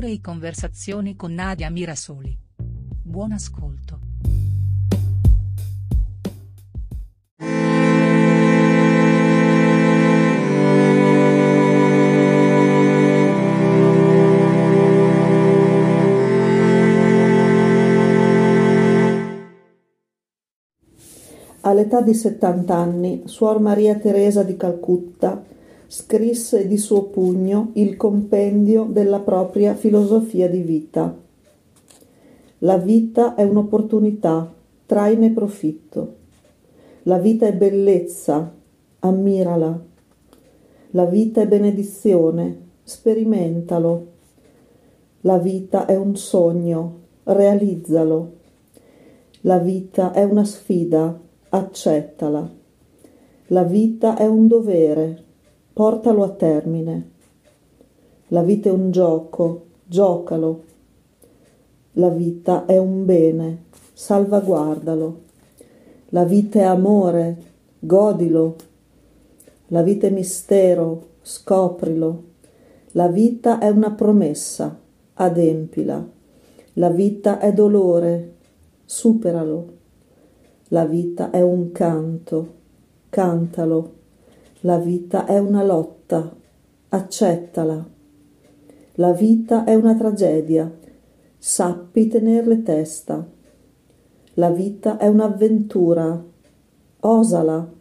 Letture e conversazioni con Nadia Mirasoli. Buon ascolto. All'età di settant'anni, Suor Maria Teresa di Calcutta scrisse di suo pugno il compendio della propria filosofia di vita. La vita è un'opportunità, traine profitto. La vita è bellezza, ammirala. La vita è benedizione, sperimentalo. La vita è un sogno, realizzalo. La vita è una sfida, accettala. La vita è un dovere, portalo a termine. La vita è un gioco, giocalo. La vita è un bene, salvaguardalo. La vita è amore, godilo. La vita è mistero, scoprilo. La vita è una promessa, adempila. La vita è dolore, superalo. La vita è un canto, cantalo. La vita è una lotta, accettala. La vita è una tragedia, sappi tenerle testa. La vita è un'avventura, osala.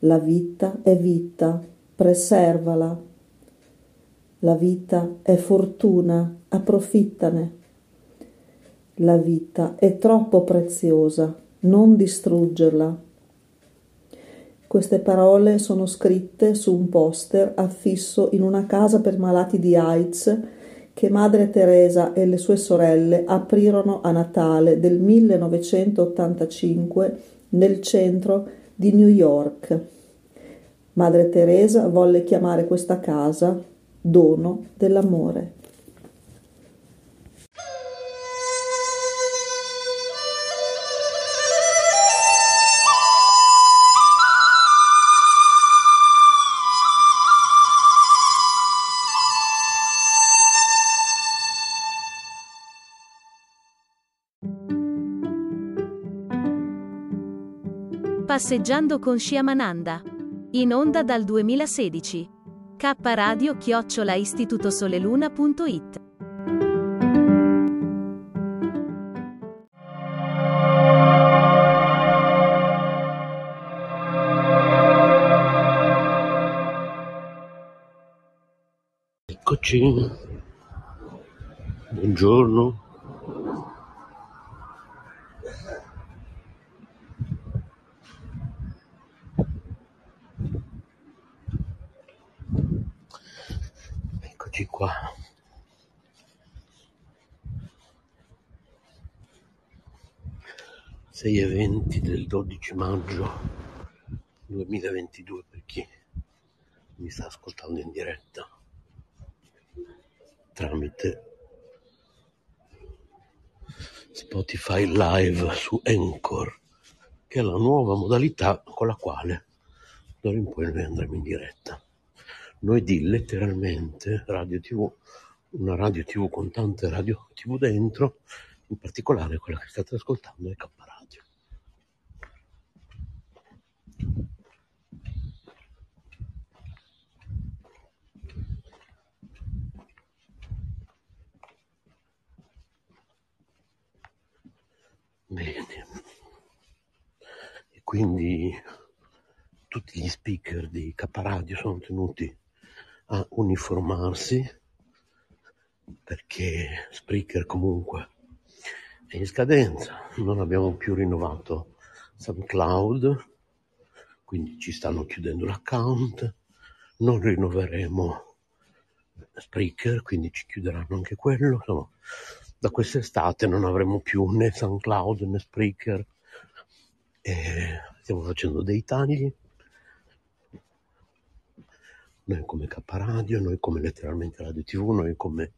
La vita è vita, preservala. La vita è fortuna, approfittane. La vita è troppo preziosa, non distruggerla. Queste parole sono scritte su un poster affisso in una casa per malati di AIDS che Madre Teresa e le sue sorelle aprirono a Natale del 1985 nel centro di New York. Madre Teresa volle chiamare questa casa dono dell'amore. Passeggiando con Sciamananda. In onda dal 2016. K Radio chiocciola istitutosoleluna.it Eccoci, buongiorno. Eccoci qua. Sei eventi del 12 maggio 2022 per chi mi sta ascoltando in diretta tramite Spotify Live su Anchor, che è la nuova modalità con la quale d'ora in poi noi andremo in diretta. Noi di letteralmente radio TV, una radio TV con tante radio TV dentro, in particolare quella che state ascoltando è K Radio. Bene. E quindi tutti gli speaker di K Radio sono tenuti a uniformarsi perché Spreaker comunque è in scadenza, non abbiamo più rinnovato SoundCloud, quindi ci stanno chiudendo l'account, non rinnoveremo Spreaker, quindi ci chiuderanno anche quello. Insomma, da quest'estate non avremo più né SoundCloud né Spreaker. E stiamo facendo dei tagli. Noi come K Radio, noi come letteralmente Radio TV, noi come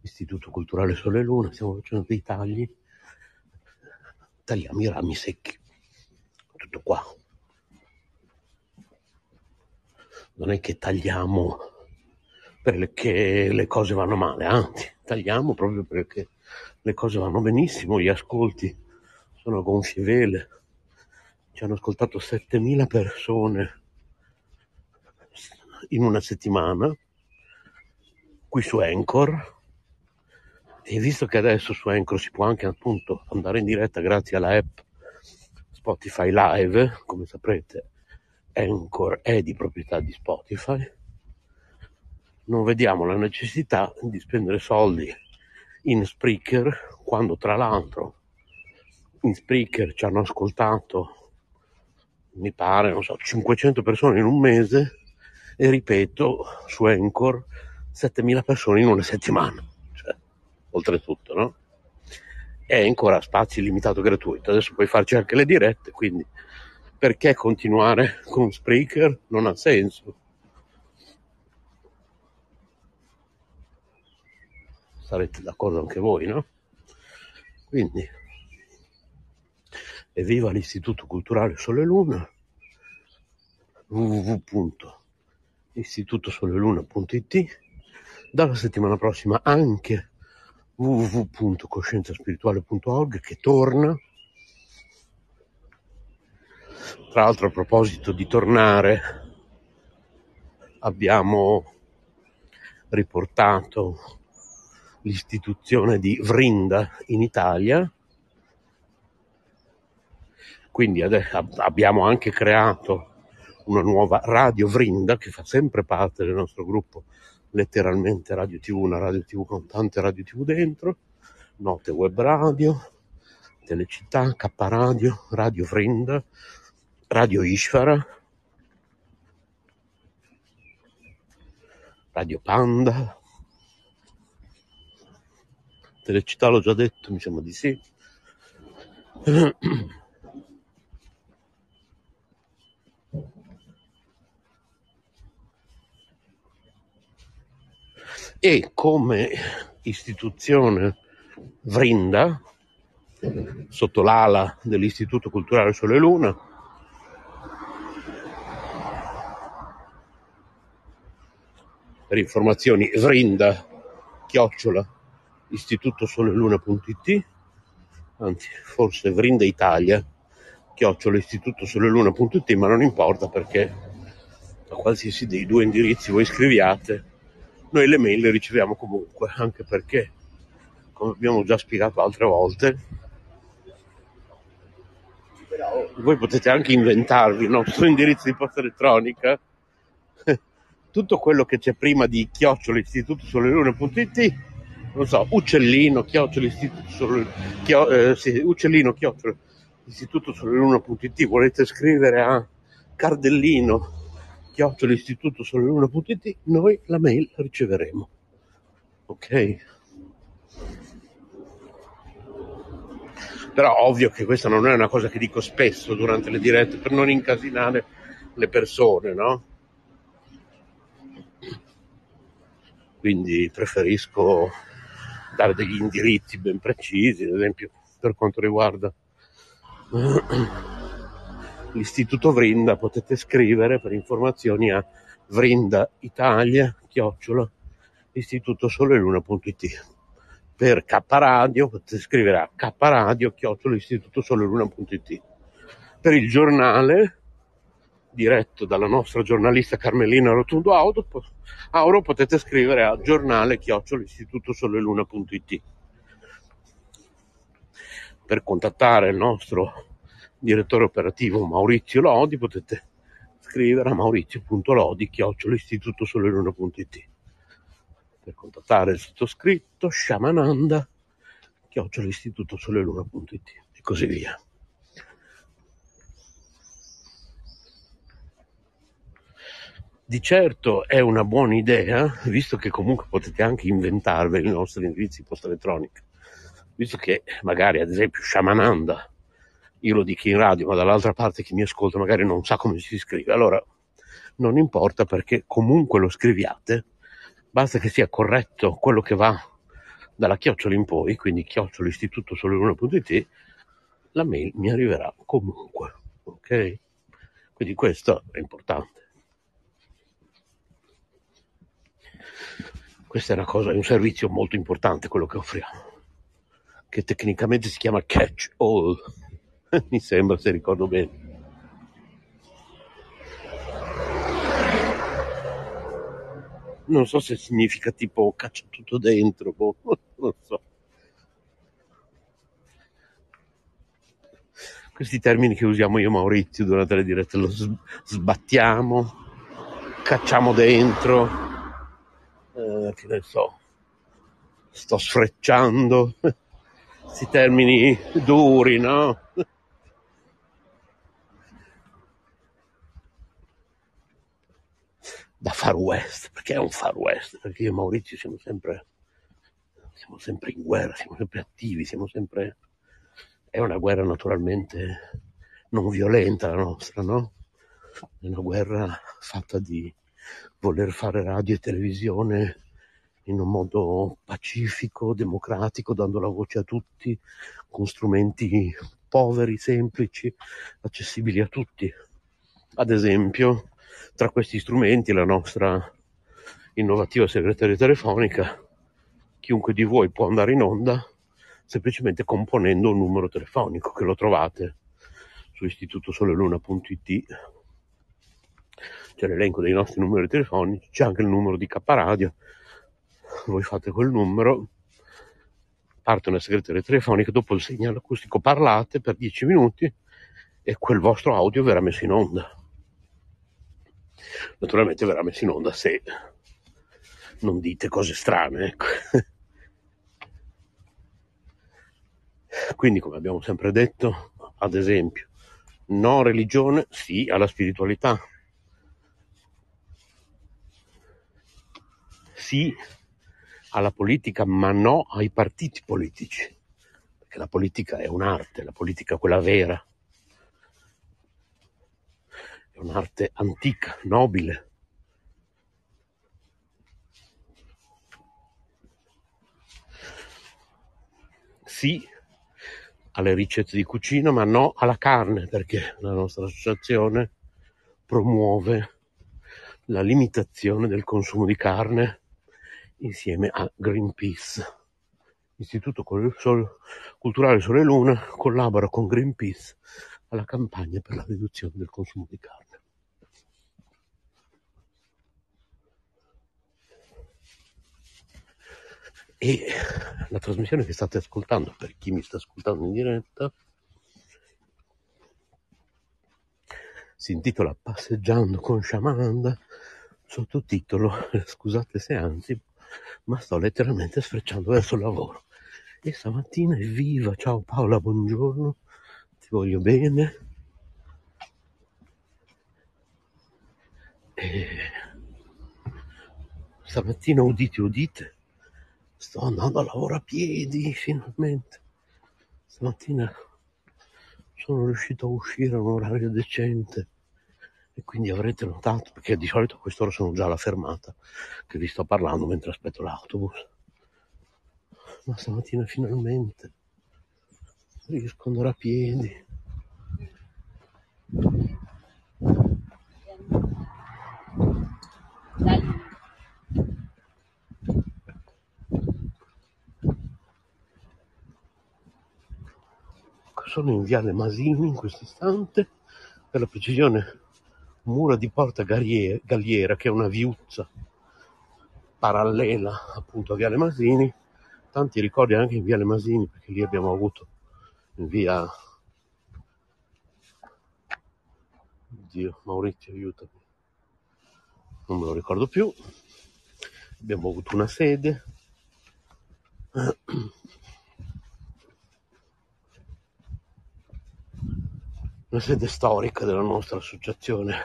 Istituto Culturale Sole e Luna, stiamo facendo dei tagli. Tagliamo i rami secchi. Tutto qua. Non è che tagliamo perché le cose vanno male, anzi, tagliamo proprio perché le cose vanno benissimo, gli ascolti sono a gonfie vele, ci hanno ascoltato 7000 persone in una settimana qui su Anchor. E visto che adesso su Anchor si può anche appunto andare in diretta grazie alla app Spotify Live, come saprete Anchor è di proprietà di Spotify, non vediamo la necessità di spendere soldi in Spreaker quando tra l'altro in Spreaker ci hanno ascoltato mi pare non so 500 persone in un mese e ripeto su Anchor 7000 persone in una settimana. Cioè oltretutto no? è ancora spazio illimitato gratuito. Adesso puoi farci anche le dirette quindi perché continuare con Spreaker non ha senso sarete d'accordo anche voi, no? Quindi, evviva l'Istituto Culturale Sole Luna, www.istitutosoleluna.it, dalla settimana prossima anche www.coscienzaspirituale.org che torna. Tra l'altro a proposito di tornare, abbiamo riportato l'istituzione di Vrinda in Italia. Quindi abbiamo anche creato una nuova Radio Vrinda che fa sempre parte del nostro gruppo, letteralmente Radio TV, una Radio TV con tante Radio TV dentro, note web radio, Telecittà, K Radio, Radio Vrinda, Radio Ishvara, Radio Panda, Telecità l'ho già detto, mi sembra di sì. E come istituzione Vrinda, sotto l'ala dell'Istituto Culturale Sole Luna, per informazioni Vrinda, chiocciola istitutosoleluna.it anzi forse Vrinda Italia chiocciola istitutosoleluna.it ma non importa perché a qualsiasi dei due indirizzi voi scriviate noi le mail le riceviamo comunque anche perché come abbiamo già spiegato altre volte voi potete anche inventarvi il nostro indirizzo di posta elettronica tutto quello che c'è prima di chiocciola istitutosoleluna.it non so, uccellino, chiocciola, istituto, chio, eh, sì, uccellino, chiocciola, istituto sull'una.it, volete scrivere a cardellino, chiocciola, istituto sull'una.it, noi la mail la riceveremo. Ok? Però ovvio che questa non è una cosa che dico spesso durante le dirette per non incasinare le persone, no? Quindi preferisco dare degli indirizzi ben precisi, ad esempio per quanto riguarda l'istituto Vrinda potete scrivere per informazioni a Vrinda Italia chiocciola istitutosoleluna.it per K Radio potete scrivere a K Radio chiocciola istitutosoleluna.it per il giornale diretto dalla nostra giornalista Carmelina Rotundo Auro, potete scrivere a giornale chiocciolistitutosoleluna.it per contattare il nostro direttore operativo Maurizio Lodi potete scrivere a maurizio.lodi chiocciolistitutosoleluna.it per contattare il sottoscritto Shamananda chiocciolistitutosoleluna.it e così via Di certo è una buona idea, visto che comunque potete anche inventarvi i nostri indirizzi posta elettronica, visto che magari ad esempio Shamananda, io lo dico in radio, ma dall'altra parte chi mi ascolta magari non sa come si scrive, allora non importa perché comunque lo scriviate, basta che sia corretto quello che va dalla chiocciola in poi, quindi chiocciola istituto soleluna.it, la mail mi arriverà comunque, ok? Quindi questo è importante. Questa è cosa, è un servizio molto importante quello che offriamo, che tecnicamente si chiama catch all, mi sembra se ricordo bene. Non so se significa tipo caccia tutto dentro, boh, non so. Questi termini che usiamo io e Maurizio durante le dirette, lo sbattiamo, cacciamo dentro, eh, che ne so, sto sfrecciando, questi termini duri, no? Da far west, perché è un far west? Perché io e Maurizio siamo sempre, siamo sempre in guerra, siamo sempre attivi, siamo sempre... È una guerra naturalmente non violenta la nostra, no? È una guerra fatta di voler fare radio e televisione in un modo pacifico, democratico, dando la voce a tutti, con strumenti poveri, semplici, accessibili a tutti. Ad esempio, tra questi strumenti la nostra innovativa segreteria telefonica, chiunque di voi può andare in onda semplicemente componendo un numero telefonico che lo trovate su istitutosoleluna.it c'è l'elenco dei nostri numeri telefonici, c'è anche il numero di K Radio. Voi fate quel numero, parte una segreteria telefonica, dopo il segnale acustico parlate per 10 minuti e quel vostro audio verrà messo in onda. Naturalmente verrà messo in onda se non dite cose strane, ecco. Quindi, come abbiamo sempre detto, ad esempio, no religione, sì alla spiritualità, sì alla politica, ma no ai partiti politici, perché la politica è un'arte, la politica quella vera, è un'arte antica, nobile. Sì alle ricette di cucina, ma no alla carne, perché la nostra associazione promuove la limitazione del consumo di carne insieme a Greenpeace. Istituto Col- Sol- Culturale Sole e Luna collabora con Greenpeace alla campagna per la riduzione del consumo di carne. E la trasmissione che state ascoltando, per chi mi sta ascoltando in diretta, si intitola Passeggiando con Shamananda, sottotitolo, scusate se anzi, ma sto letteralmente sfrecciando verso il lavoro. E stamattina è viva, ciao Paola, buongiorno, ti voglio bene. E stamattina udite, udite, sto andando a lavoro a piedi finalmente. Stamattina sono riuscito a uscire a un orario decente e quindi avrete notato, perché di solito a quest'ora sono già alla fermata, che vi sto parlando mentre aspetto l'autobus. Ma stamattina finalmente riesco ad andare a piedi. Sono in viale Masini in questo istante, per la precisione mura di Porta Gallie- Galliera, che è una viuzza parallela appunto a Viale Masini. Tanti ricordi anche in Viale Masini, perché lì abbiamo avuto in via... Dio, Maurizio, aiutami. Non me lo ricordo più. Abbiamo avuto una sede. Una sede storica della nostra associazione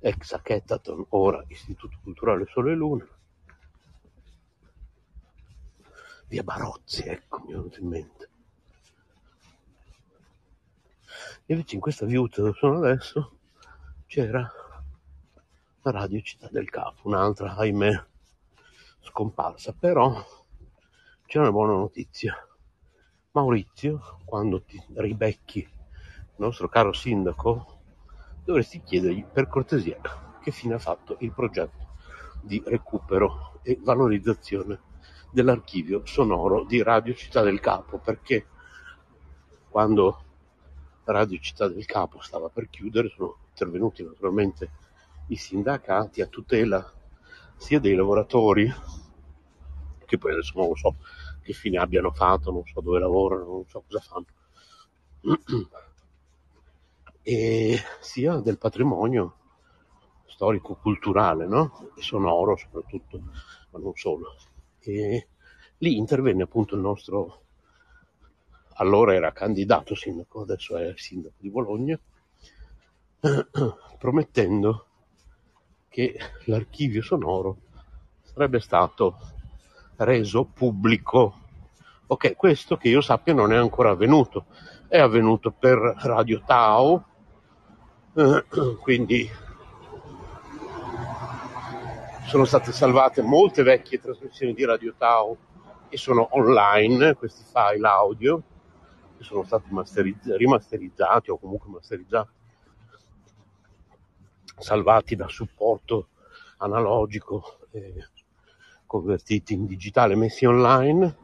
ex Hackathon, ora Istituto Culturale Sole e Luna. Via Barozzi, ecco, mi è venuto in mente. E invece in questa viuzza dove sono adesso c'era la Radio Città del Capo, un'altra, ahimè, scomparsa. Però c'è una buona notizia. Maurizio, quando ti ribecchi nostro caro sindaco, dovresti chiedergli per cortesia che fine ha fatto il progetto di recupero e valorizzazione dell'archivio sonoro di Radio Città del Capo, perché quando Radio Città del Capo stava per chiudere sono intervenuti naturalmente i sindacati a tutela sia dei lavoratori, che poi adesso non lo so che fine abbiano fatto, non so dove lavorano, non so cosa fanno, e sia del patrimonio storico-culturale, no? Sonoro soprattutto, ma non solo. E lì intervenne appunto il nostro, allora era candidato sindaco, adesso è sindaco di Bologna, promettendo che l'archivio sonoro sarebbe stato reso pubblico. Ok, questo che io sappia non è ancora avvenuto, è avvenuto per Radio Tao, quindi sono state salvate molte vecchie trasmissioni di Radio Tao e sono online questi file audio che sono stati masterizz- rimasterizzati o comunque masterizzati salvati da supporto analogico e convertiti in digitale messi online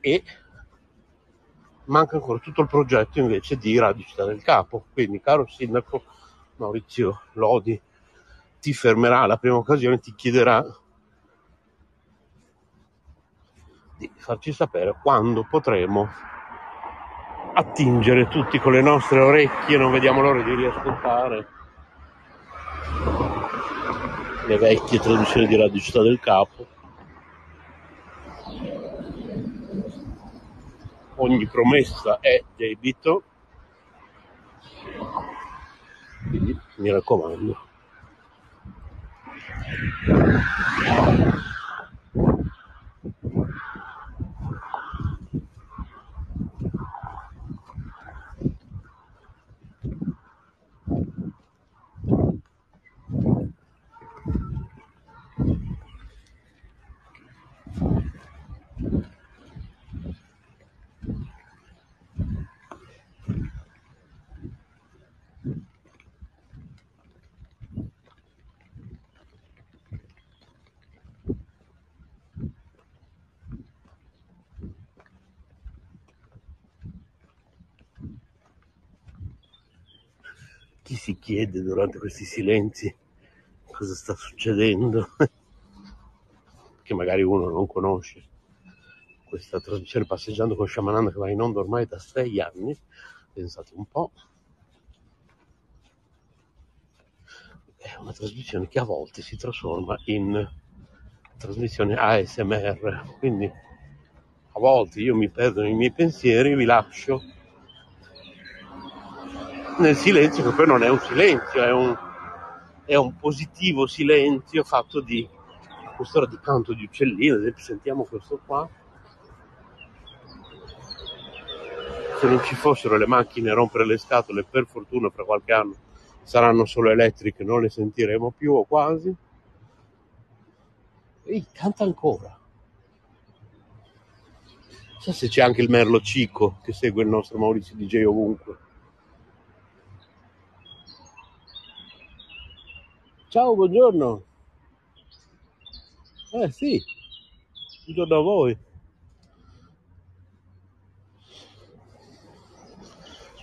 e manca ancora tutto il progetto invece di Radio Città del Capo quindi caro sindaco Maurizio Lodi ti fermerà alla prima occasione ti chiederà di farci sapere quando potremo attingere tutti con le nostre orecchie non vediamo l'ora di riascoltare le vecchie traduzioni di Radio Città del Capo. Ogni promessa è debito, quindi mi raccomando. Chi si chiede durante questi silenzi cosa sta succedendo? che magari uno non conosce questa trasmissione passeggiando con Shamananda che va in onda ormai da sei anni, pensate un po', è una trasmissione che a volte si trasforma in trasmissione ASMR, quindi a volte io mi perdo nei miei pensieri, vi lascio nel silenzio che poi non è un silenzio, è un, è un positivo silenzio fatto di quest'ora di canto di uccellino, ad esempio sentiamo questo qua. Se non ci fossero le macchine a rompere le scatole, per fortuna fra qualche anno saranno solo elettriche, non le sentiremo più o quasi. Ehi, canta ancora. Chissà se c'è anche il Merlo Cico che segue il nostro Maurizio DJ ovunque. Ciao, buongiorno. Eh sì, buongiorno a voi.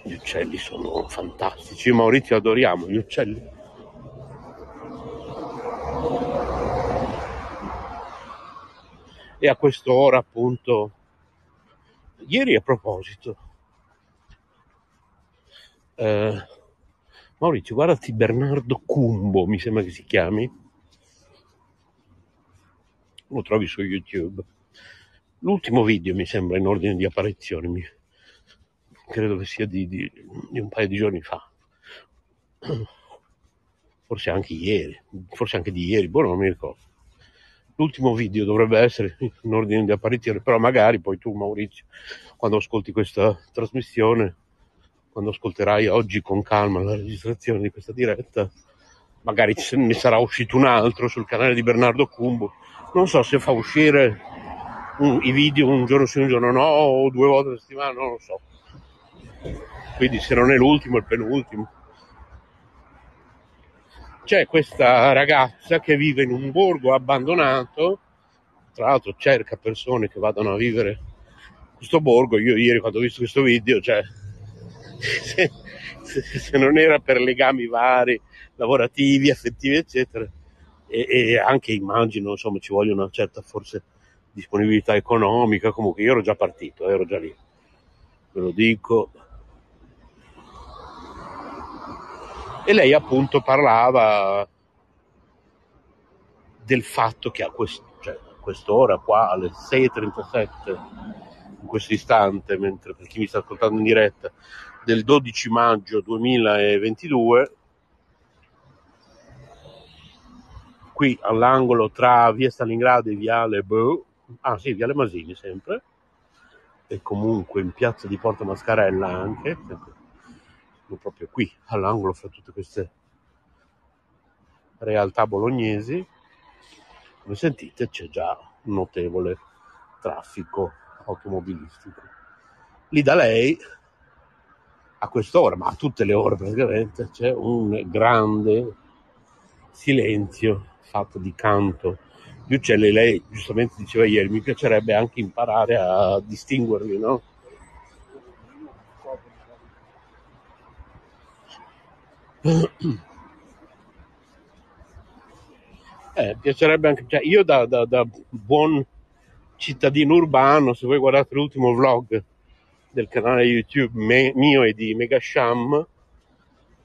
Gli uccelli sono fantastici. Io Maurizio adoriamo gli uccelli. E a quest'ora appunto, ieri a proposito, eh, Maurizio, guardati Bernardo Cumbo, mi sembra che si chiami, lo trovi su YouTube. L'ultimo video mi sembra in ordine di apparizione, mi- credo che sia di, di- di un paio di giorni fa. forse anche ieri, forse anche di ieri, boh, non mi ricordo. L'ultimo video dovrebbe essere in ordine di apparizione, però magari poi tu Maurizio, quando ascolti questa trasmissione, quando ascolterai oggi con calma la registrazione di questa diretta, magari ne sarà uscito un altro sul canale di Bernardo Cumbo. Non so se fa uscire un- i video un giorno sì, un giorno no, o due volte a settimana, non lo so. Quindi se non è l'ultimo, è il penultimo. C'è questa ragazza che vive in un borgo abbandonato, tra l'altro cerca persone che vadano a vivere questo borgo. Io ieri quando ho visto questo video, cioè, se, se- non era per legami vari, lavorativi, affettivi, eccetera, e, e anche immagino, insomma, ci voglia una certa forse disponibilità economica, comunque io ero già partito, ero già lì, ve lo dico. E lei appunto parlava del fatto che a, quest- cioè, quest'ora qua alle 6.37 in questo istante mentre per chi mi sta ascoltando in diretta del 12 maggio 2022 qui all'angolo tra via Stalingrado e viale Bö, ah sì viale Masini sempre e comunque in piazza di Porta Mascarella anche sempre proprio qui all'angolo fra tutte queste realtà bolognesi come sentite c'è già un notevole traffico automobilistico. Lì da lei a quest'ora, ma a tutte le ore praticamente, c'è un grande silenzio fatto di canto di uccelli. Lei giustamente diceva ieri, mi piacerebbe anche imparare a distinguerli, no? Eh, piacerebbe anche, cioè io da, da- da buon cittadino urbano, se voi guardate l'ultimo vlog del canale YouTube me- mio e di Megasham,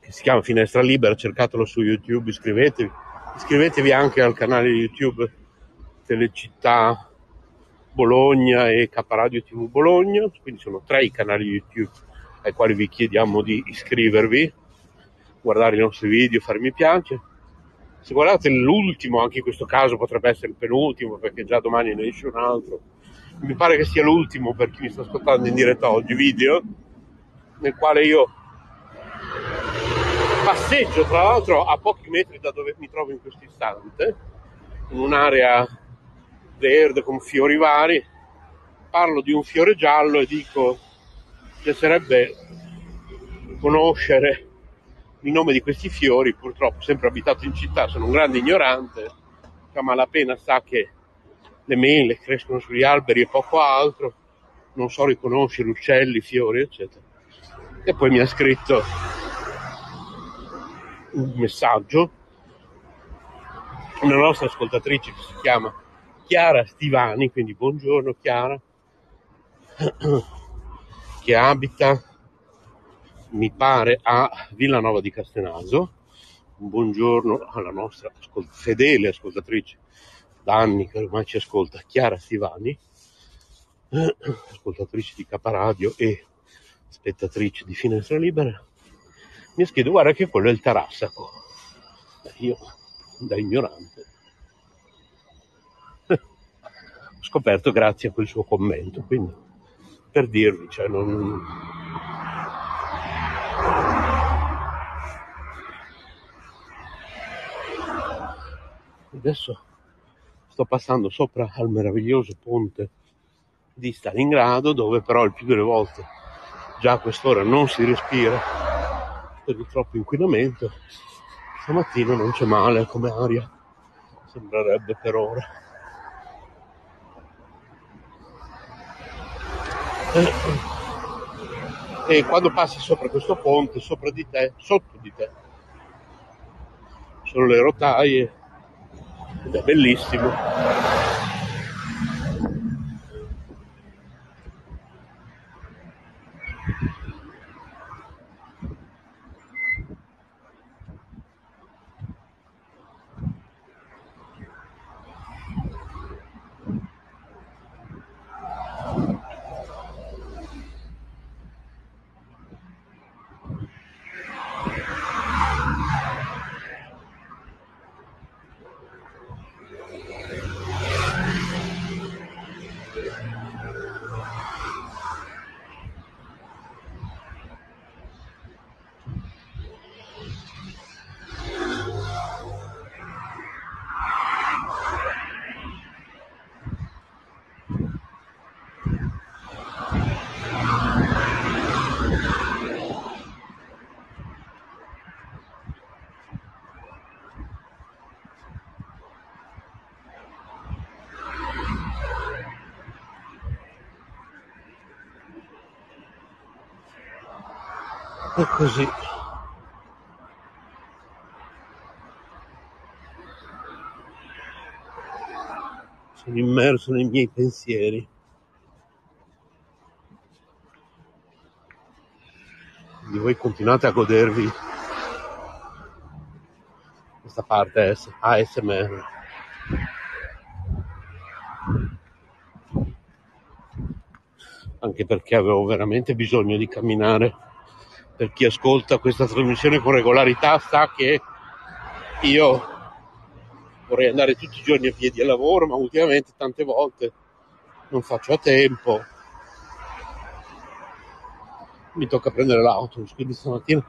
che si chiama Finestra Libera, cercatelo su YouTube, iscrivetevi. Iscrivetevi anche al canale YouTube Telecittà Bologna e Caparadio TV Bologna, quindi sono tre i canali YouTube ai quali vi chiediamo di iscrivervi, guardare i nostri video, fare mi piace. Se guardate l'ultimo, anche in questo caso potrebbe essere il penultimo, perché già domani ne esce un altro. Mi pare che sia l'ultimo per chi mi sta ascoltando in diretta oggi, video, nel quale io passeggio, tra l'altro, a pochi metri da dove mi trovo in questo istante, in un'area verde con fiori vari. Parlo di un fiore giallo e dico piacerebbe conoscere il nome di questi fiori, purtroppo sempre abitato in città, sono un grande ignorante, che a malapena sa che le mele crescono sugli alberi e poco altro, non so riconoscere uccelli, fiori, eccetera. E poi mi ha scritto un messaggio una nostra ascoltatrice che si chiama Chiara Stivani, quindi buongiorno Chiara, che abita, mi pare, a Villanova di Castenaso. Un buongiorno alla nostra ascol- fedele ascoltatrice da anni che ormai ci ascolta, Chiara Stivani, ascoltatrice di Caparadio e spettatrice di Finestra Libera. Mi ha scritto, guarda che quello è il Tarassaco. Io, da ignorante, ho scoperto grazie a quel suo commento, quindi per dirvi, cioè non... Adesso sto passando sopra al meraviglioso ponte di Stalingrado, dove però il più delle volte già a quest'ora non si respira per il troppo inquinamento. Stamattina non c'è male come aria, sembrerebbe per ora. E quando passi sopra questo ponte, sopra di te, sotto di te, sono le rotaie ed è bellissimo. E così. Sono immerso nei miei pensieri. Quindi voi continuate a godervi questa parte ASMR. Anche perché avevo veramente bisogno di camminare. Per chi ascolta questa trasmissione con regolarità sa che io vorrei andare tutti i giorni a piedi al lavoro, ma ultimamente tante volte non faccio a tempo. Mi tocca prendere l'autobus, quindi stamattina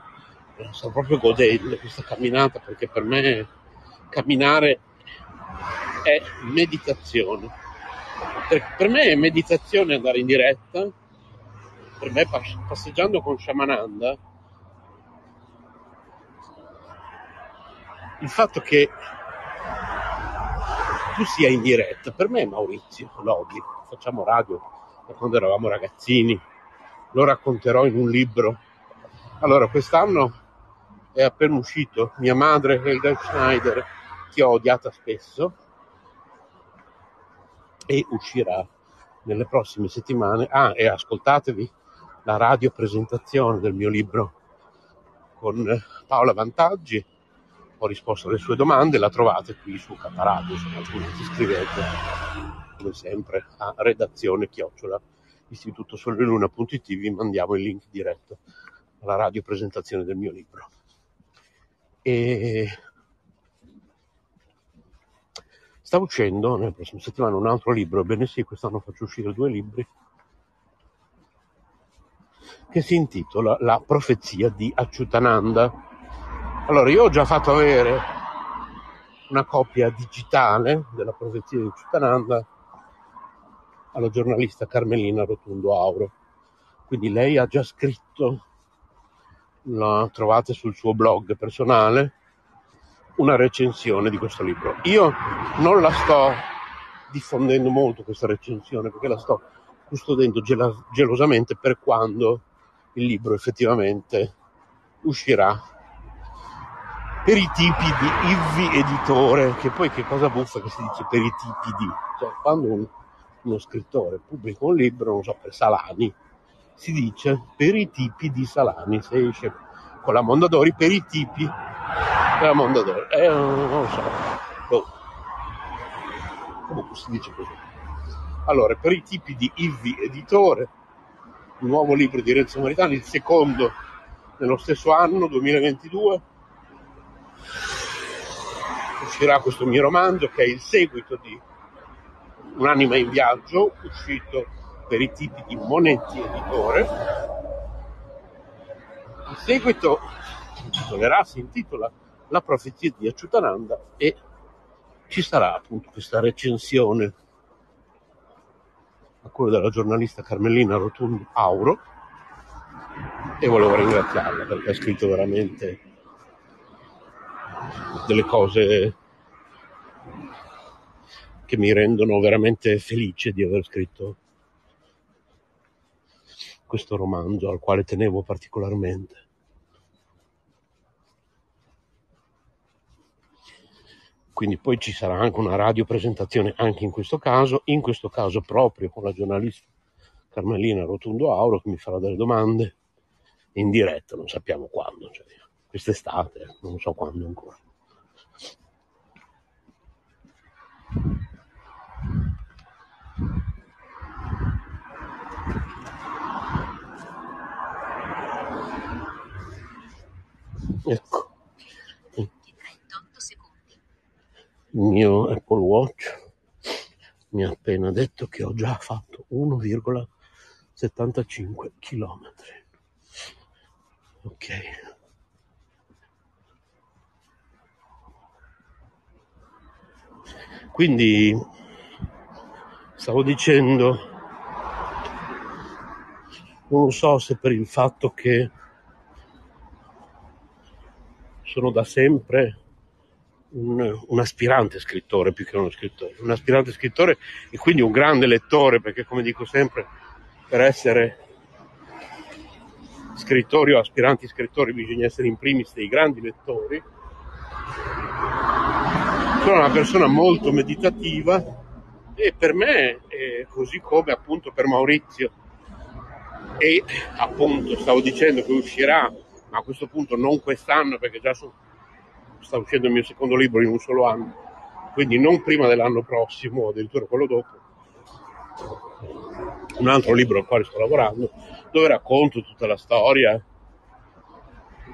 sto proprio godendo questa camminata perché per me camminare è meditazione. Per me è meditazione andare in diretta, per me passeggiando con Shamananda, il fatto che tu sia in diretta, per me è Maurizio Lodi, facciamo radio da quando eravamo ragazzini, lo racconterò in un libro. Allora, quest'anno è appena uscito Mia madre Helga Schneider, che ho odiata spesso, e uscirà nelle prossime settimane. Ah, e ascoltatevi la radio presentazione del mio libro con Paola Vantaggi. Ho risposto alle sue domande, la trovate qui su Caparadio, se altrimenti scrivete come sempre a redazione chiocciola istitutosoleluna.it vi mandiamo il link diretto alla radio presentazione del mio libro. E sta uscendo nella prossima settimana un altro libro, ebbene sì, quest'anno faccio uscire due libri, che si intitola La profezia di Acciutananda. Allora, io ho già fatto avere una copia digitale della profezia di Acciutananda alla giornalista Carmelina Rotundo Auro. Quindi lei ha già scritto la trovate sul suo blog personale, una recensione di questo libro. Io non la sto diffondendo molto questa recensione perché la sto custodendo gel- gelosamente per quando il libro effettivamente uscirà per i tipi di Ivvi editore, che poi che cosa buffa che si dice per i tipi di, cioè quando un, uno scrittore pubblica un libro, non so, per Salani, si dice per i tipi di salami, se esce con la Mondadori per i tipi della Mondadori. Eh, non lo so. Oh. Comunque si dice così. Allora, per i tipi di Ivi Editore, nuovo libro di Renzo Maritani, il secondo nello stesso anno, 2022, uscirà questo mio romanzo che è il seguito di Un'anima in viaggio, uscito per i tipi di Monetti Editore. Il seguito intitolerà, si intitola La profezia di Acciutananda e ci sarà appunto questa recensione a cura della giornalista Carmelina Rotundo Auro e volevo ringraziarla perché ha scritto veramente delle cose che mi rendono veramente felice di aver scritto questo romanzo al quale tenevo particolarmente. Quindi poi ci sarà anche una radiopresentazione anche in questo caso, in questo caso proprio con la giornalista Carmelina Rotundo Auro che mi farà delle domande in diretta, non sappiamo quando, cioè, quest'estate, non so quando ancora. Mio Apple Watch mi ha appena detto che ho già fatto 1,75 km. Ok. Quindi stavo dicendo, non so se per il fatto che sono da sempre un, un, aspirante scrittore più che uno scrittore, un aspirante scrittore e quindi un grande lettore perché come dico sempre per essere scrittori o aspiranti scrittori bisogna essere in primis dei grandi lettori. Sono una persona molto meditativa e per me, eh, così come appunto per Maurizio, e appunto stavo dicendo che uscirà, ma a questo punto non quest'anno perché già so, sta uscendo il mio secondo libro in un solo anno, quindi non prima dell'anno prossimo, addirittura quello dopo. Un altro libro al quale sto lavorando, dove racconto tutta la storia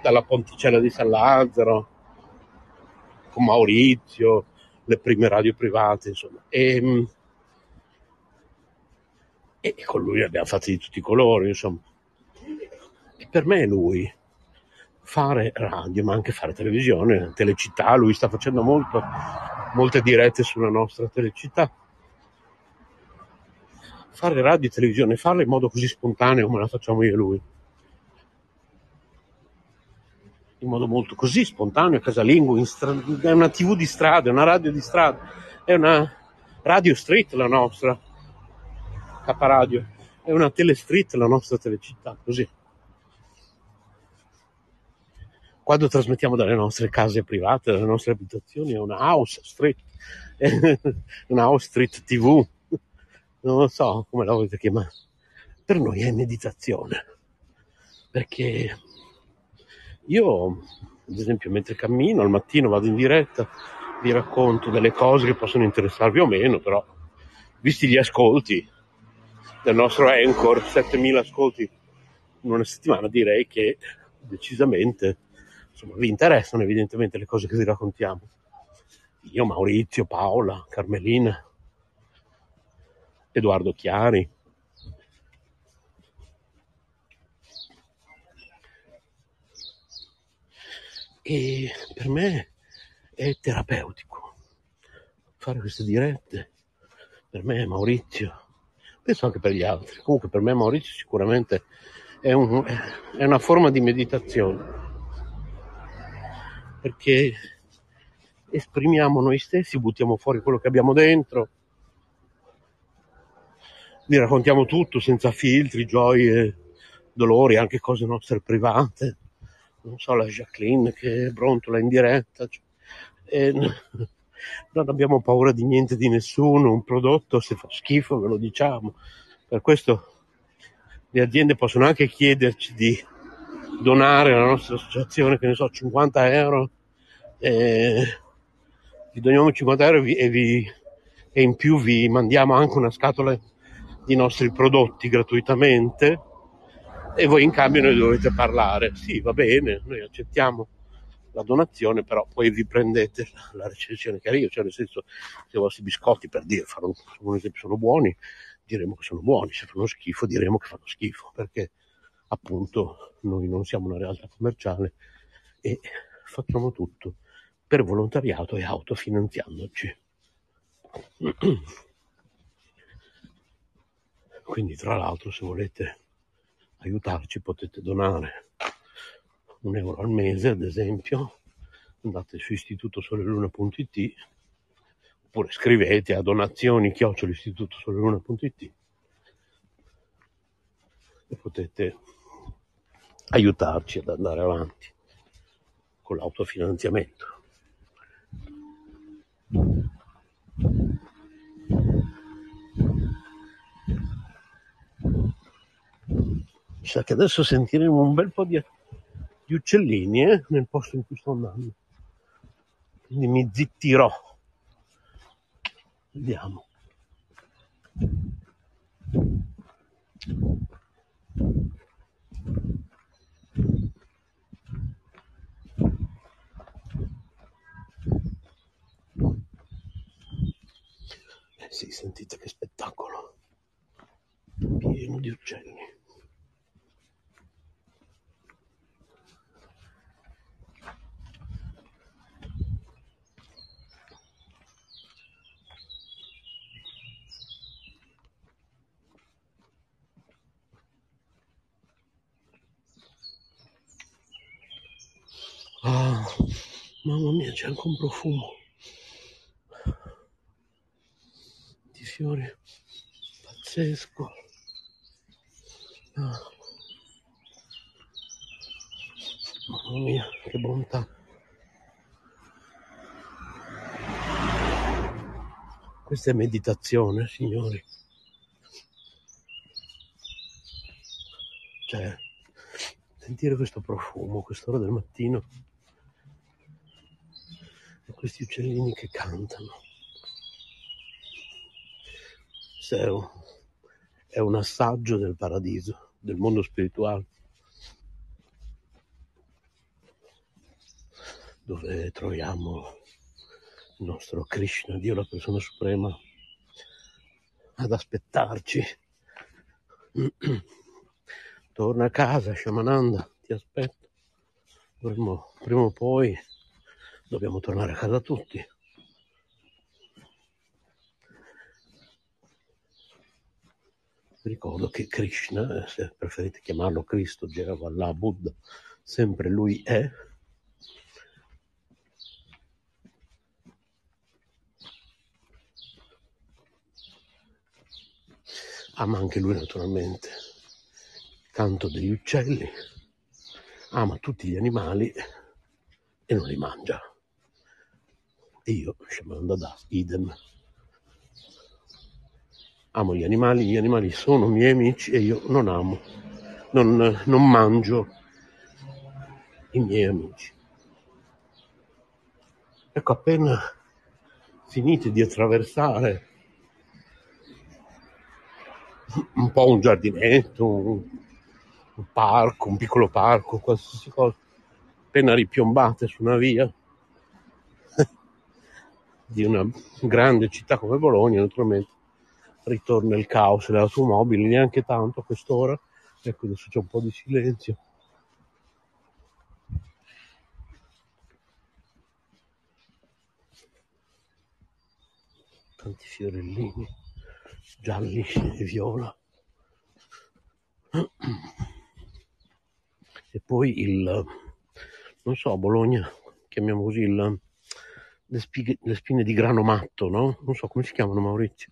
dalla ponticella di San Lazzaro, con Maurizio, le prime radio private, insomma. E, e con lui abbiamo fatto di tutti i colori, insomma. E per me è lui fare radio, ma anche fare televisione, telecittà, lui sta facendo molto, molte dirette sulla nostra telecittà. Fare radio e televisione, farla in modo così spontaneo come la facciamo io e lui. In modo molto così spontaneo, casalingo, stra- è una tv di strada, è una radio di strada, è una radio street la nostra Caparadio, è una telestreet la nostra telecittà, così. Quando trasmettiamo dalle nostre case private, dalle nostre abitazioni, è una house street, una house street tv, non so come la volete chiamare. Per noi è meditazione, perché io, ad esempio, mentre cammino al mattino vado in diretta, vi racconto delle cose che possono interessarvi o meno, però visti gli ascolti, del nostro Anchor, 7000 ascolti in una settimana, direi che decisamente insomma, vi interessano evidentemente le cose che vi raccontiamo. Io, Maurizio, Paola, Carmelina, Edoardo Chiari. E per me è terapeutico fare queste dirette. Per me, Maurizio, penso anche per gli altri. Comunque per me Maurizio sicuramente è, un, è una forma di meditazione, perché esprimiamo noi stessi, buttiamo fuori quello che abbiamo dentro, vi raccontiamo tutto senza filtri, gioie, dolori, anche cose nostre private. Non so, la Jacqueline che brontola in diretta. Cioè, e non abbiamo paura di niente, di nessuno, un prodotto se fa schifo ve lo diciamo. Per questo le aziende possono anche chiederci di donare alla nostra associazione, che ne so, 50 euro, e vi doniamo 50 euro e, vi, e, vi, e in più vi mandiamo anche una scatola di nostri prodotti gratuitamente e voi in cambio noi dovete parlare. Sì, va bene, noi accettiamo la donazione, però poi vi prendete la recensione che io, cioè nel senso se i vostri biscotti per dire fanno, sono buoni, diremo che sono buoni, se fanno schifo diremo che fanno schifo, perché appunto noi non siamo una realtà commerciale e facciamo tutto per volontariato e autofinanziandoci. Quindi tra l'altro se volete aiutarci potete donare un euro al mese, ad esempio, andate su istitutosoleluna.it oppure scrivete a donazioni chiocciolistitutosoleluna.it e potete aiutarci ad andare avanti con l'autofinanziamento. Mi sa che adesso sentiremo un bel po' di gli uccellini eh, nel posto in cui sto andando. Quindi mi zittirò. Vediamo. Eh sì, sentite che spettacolo. Pieno di uccelli. Ah, mamma mia, c'è anche un profumo di fiori pazzesco. Ah. Mamma mia, che bontà. Questa è meditazione, signori. Cioè, sentire questo profumo, quest'ora del mattino, questi uccellini che cantano. Questo è un, assaggio del paradiso, del mondo spirituale, dove troviamo il nostro Krishna, Dio la persona suprema, ad aspettarci. Torna a casa, Shamananda, ti aspetto. Prima o poi dobbiamo tornare a casa tutti. Ricordo che Krishna, se preferite chiamarlo Cristo, Javalah, Buddha, sempre lui è, ama anche lui naturalmente il canto degli uccelli, ama tutti gli animali e non li mangia. E io, Shamananda Das, idem. Amo gli animali, gli animali sono miei amici e io non amo, non, non mangio i miei amici. Ecco, appena finite di attraversare un po' un giardinetto, un, un parco, un piccolo parco, qualsiasi cosa, appena ripiombate su una via di una grande città come Bologna, naturalmente ritorna il caos delle automobili, neanche tanto a quest'ora, ecco adesso c'è un po' di silenzio. Tanti fiorellini gialli e viola. E poi il, non so, Bologna chiamiamo così il, le, spighe- le spine di grano matto, no? Non so come si chiamano Maurizio.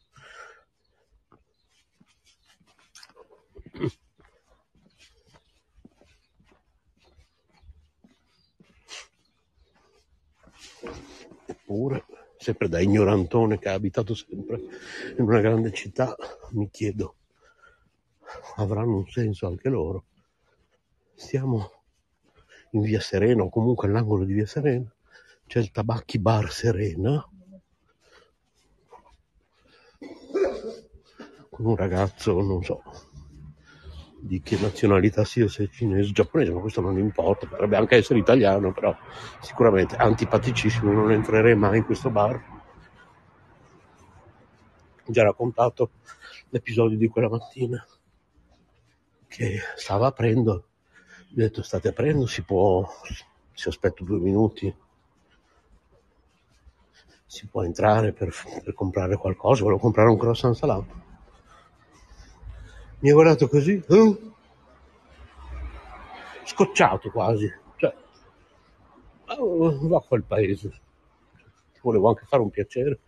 Eppure, sempre da ignorantone che ha abitato sempre in una grande città, mi chiedo, avranno un senso anche loro? Siamo in via Serena o comunque all'angolo di via Serena, c'è il Tabacchi Bar Serena, con un ragazzo, non so di che nazionalità sia, se è cinese, giapponese, ma questo non importa, potrebbe anche essere italiano, però sicuramente antipaticissimo, non entrerei mai in questo bar. Ho già raccontato l'episodio di quella mattina che stava aprendo, ha detto state aprendo, si può, se aspetto due minuti, si può entrare per, per comprare qualcosa, volevo comprare un croissant salato mi ha guardato così, eh? scocciato quasi, cioè, va a quel paese, volevo anche fare un piacere,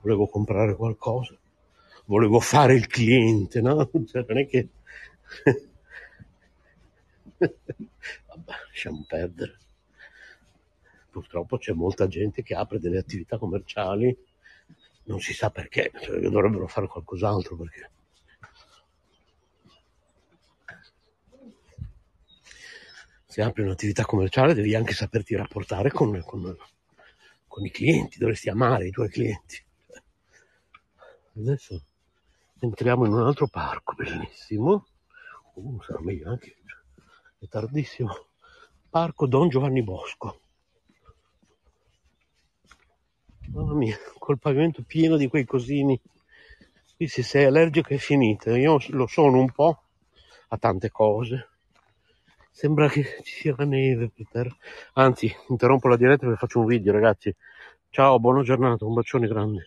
volevo comprare qualcosa, volevo fare il cliente, no? Cioè, non è che... Vabbè, lasciamo perdere. Purtroppo c'è molta gente che apre delle attività commerciali, non si sa perché, cioè, dovrebbero fare qualcos'altro perché se apri un'attività commerciale devi anche saperti rapportare con, con, con i clienti, dovresti amare i tuoi clienti. Adesso entriamo in un altro parco bellissimo, uh, sarà meglio anche, è tardissimo, Parco Don Giovanni Bosco. Mamma mia, col pavimento pieno di quei cosini. Qui se sei allergico è finita, io lo sono un po' a tante cose Sembra che ci sia la neve per Anzi, interrompo la diretta e faccio un video, ragazzi. Ciao, buona giornata, un bacione grande.